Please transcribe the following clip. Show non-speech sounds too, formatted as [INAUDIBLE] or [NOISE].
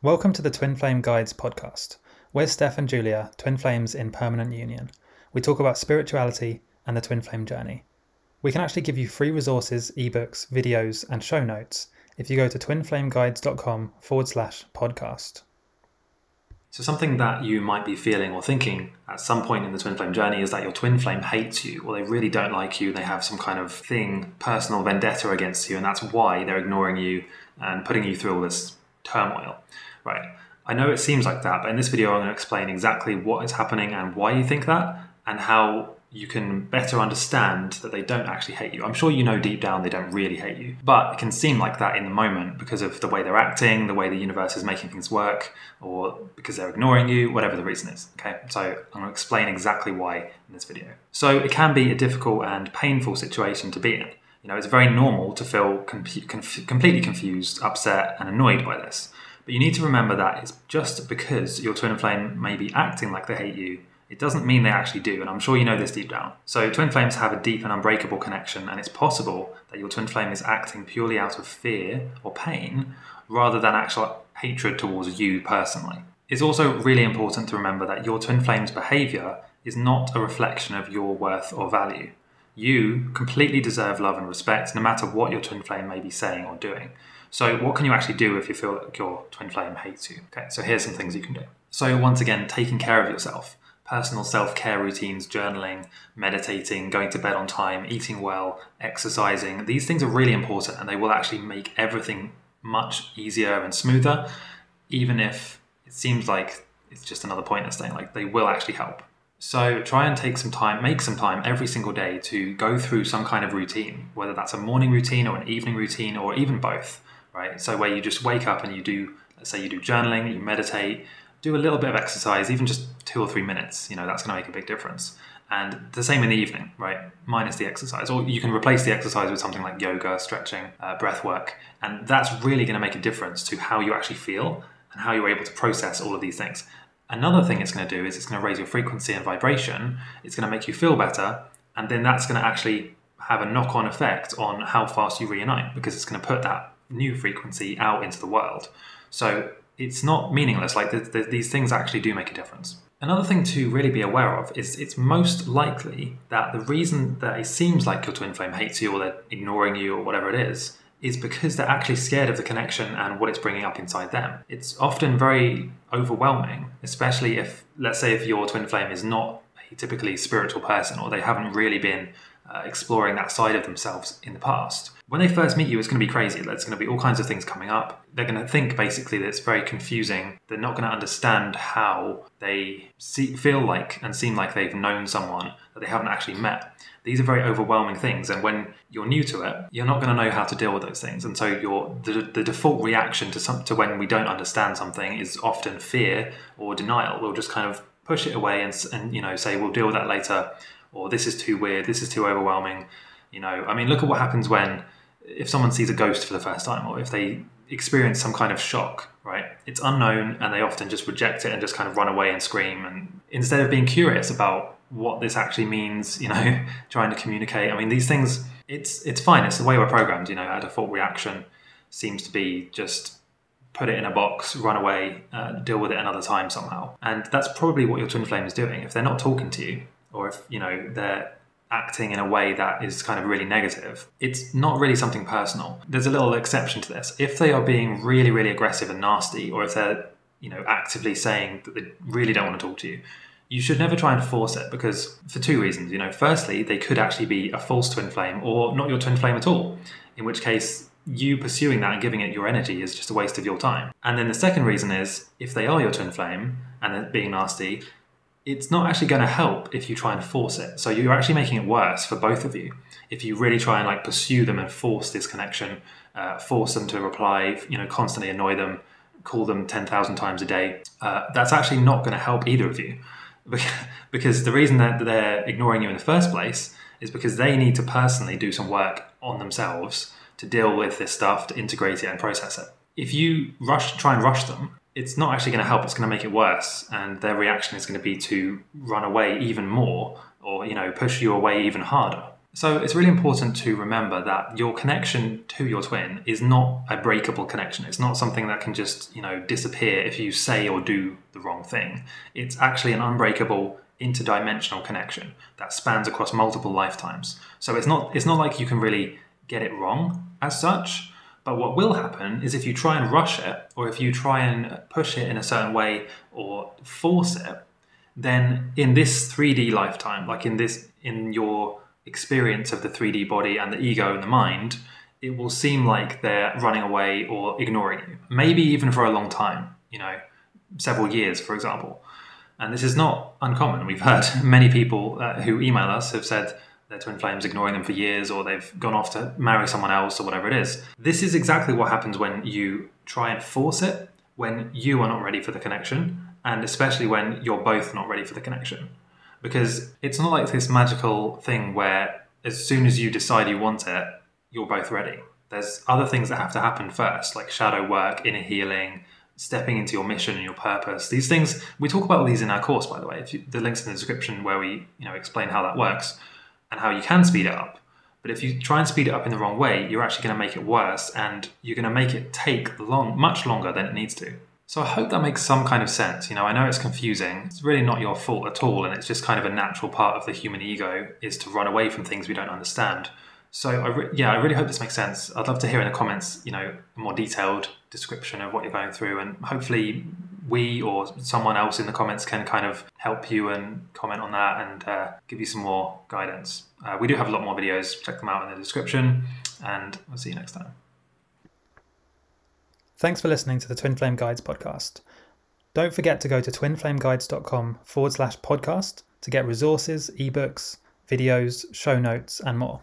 Welcome to the Twin Flame Guides podcast. We're Steph and Julia, twin flames in permanent union. We talk about spirituality and the twin flame journey. We can actually give you free resources, ebooks, videos, and show notes if you go to twinflameguides.com forward slash podcast. So, something that you might be feeling or thinking at some point in the twin flame journey is that your twin flame hates you, or they really don't like you. They have some kind of thing, personal vendetta against you, and that's why they're ignoring you and putting you through all this turmoil. Right. I know it seems like that, but in this video, I'm going to explain exactly what is happening and why you think that, and how you can better understand that they don't actually hate you. I'm sure you know deep down they don't really hate you, but it can seem like that in the moment because of the way they're acting, the way the universe is making things work, or because they're ignoring you, whatever the reason is. Okay, so I'm going to explain exactly why in this video. So it can be a difficult and painful situation to be in. You know, it's very normal to feel com- conf- completely confused, upset, and annoyed by this. But you need to remember that it's just because your twin flame may be acting like they hate you, it doesn't mean they actually do, and I'm sure you know this deep down. So, twin flames have a deep and unbreakable connection, and it's possible that your twin flame is acting purely out of fear or pain rather than actual hatred towards you personally. It's also really important to remember that your twin flame's behavior is not a reflection of your worth or value. You completely deserve love and respect no matter what your twin flame may be saying or doing. So, what can you actually do if you feel like your twin flame hates you? Okay, so here's some things you can do. So, once again, taking care of yourself. Personal self care routines, journaling, meditating, going to bed on time, eating well, exercising. These things are really important and they will actually make everything much easier and smoother, even if it seems like it's just another pointless thing. Like, they will actually help. So try and take some time, make some time every single day to go through some kind of routine, whether that's a morning routine or an evening routine or even both right? So where you just wake up and you do, let's say you do journaling, you meditate, do a little bit of exercise, even just two or three minutes, you know, that's going to make a big difference. And the same in the evening, right? Minus the exercise. Or you can replace the exercise with something like yoga, stretching, uh, breath work. And that's really going to make a difference to how you actually feel and how you're able to process all of these things. Another thing it's going to do is it's going to raise your frequency and vibration. It's going to make you feel better. And then that's going to actually have a knock on effect on how fast you reunite because it's going to put that new frequency out into the world. So it's not meaningless. Like the, the, these things actually do make a difference. Another thing to really be aware of is it's most likely that the reason that it seems like your twin flame hates you or they're ignoring you or whatever it is is because they're actually scared of the connection and what it's bringing up inside them. It's often very overwhelming, especially if, let's say, if your twin flame is not a typically spiritual person or they haven't really been uh, exploring that side of themselves in the past. When they first meet you, it's going to be crazy. There's going to be all kinds of things coming up. They're going to think basically that it's very confusing. They're not going to understand how they see, feel like and seem like they've known someone that they haven't actually met. These are very overwhelming things, and when you're new to it, you're not going to know how to deal with those things. And so, your the, the default reaction to some to when we don't understand something is often fear or denial. We'll just kind of push it away and, and you know say we'll deal with that later or this is too weird, this is too overwhelming. You know, I mean, look at what happens when if someone sees a ghost for the first time, or if they experience some kind of shock, right? It's unknown, and they often just reject it and just kind of run away and scream. And instead of being curious about what this actually means, you know, [LAUGHS] trying to communicate. I mean, these things, it's it's fine. It's the way we're programmed. You know, our default reaction seems to be just put it in a box, run away, uh, deal with it another time somehow. And that's probably what your twin flame is doing. If they're not talking to you, or if you know they're acting in a way that is kind of really negative, it's not really something personal. There's a little exception to this. If they are being really, really aggressive and nasty, or if they're you know actively saying that they really don't want to talk to you, you should never try and force it because for two reasons. You know, firstly, they could actually be a false twin flame or not your twin flame at all, in which case you pursuing that and giving it your energy is just a waste of your time. And then the second reason is if they are your twin flame and they're being nasty, it's not actually going to help if you try and force it. So you're actually making it worse for both of you if you really try and like pursue them and force this connection, uh, force them to reply, you know, constantly annoy them, call them ten thousand times a day. Uh, that's actually not going to help either of you [LAUGHS] because the reason that they're ignoring you in the first place is because they need to personally do some work on themselves to deal with this stuff, to integrate it and process it. If you rush, try and rush them, it's not actually going to help. It's going to make it worse, and their reaction is going to be to run away even more, or you know, push you away even harder. So it's really important to remember that your connection to your twin is not a breakable connection. It's not something that can just, you know, disappear if you say or do the wrong thing. It's actually an unbreakable interdimensional connection that spans across multiple lifetimes. So it's not it's not like you can really get it wrong as such. But what will happen is if you try and rush it, or if you try and push it in a certain way or force it, then in this 3D lifetime, like in this in your experience of the 3D body and the ego and the mind, it will seem like they're running away or ignoring you. Maybe even for a long time, you know, several years, for example. And this is not uncommon. We've heard [LAUGHS] many people uh, who email us have said their twin flames ignoring them for years or they've gone off to marry someone else or whatever it is. This is exactly what happens when you try and force it when you are not ready for the connection and especially when you're both not ready for the connection because it's not like this magical thing where as soon as you decide you want it, you're both ready. There's other things that have to happen first, like shadow work, inner healing, stepping into your mission and your purpose. These things we talk about all these in our course, by the way. If you, the links in the description where we you know explain how that works and how you can speed it up. But if you try and speed it up in the wrong way, you're actually going to make it worse, and you're going to make it take long, much longer than it needs to. So I hope that makes some kind of sense. You know, I know it's confusing. It's really not your fault at all, and it's just kind of a natural part of the human ego is to run away from things we don't understand. So I re- yeah, I really hope this makes sense. I'd love to hear in the comments, you know, a more detailed description of what you're going through, and hopefully we or someone else in the comments can kind of help you and comment on that and uh, give you some more guidance. Uh, we do have a lot more videos. Check them out in the description, and we'll see you next time. Thanks for listening to the Twin Flame Guides podcast. Don't forget to go to twinflameguides.com forward slash podcast to get resources, ebooks, videos, show notes, and more.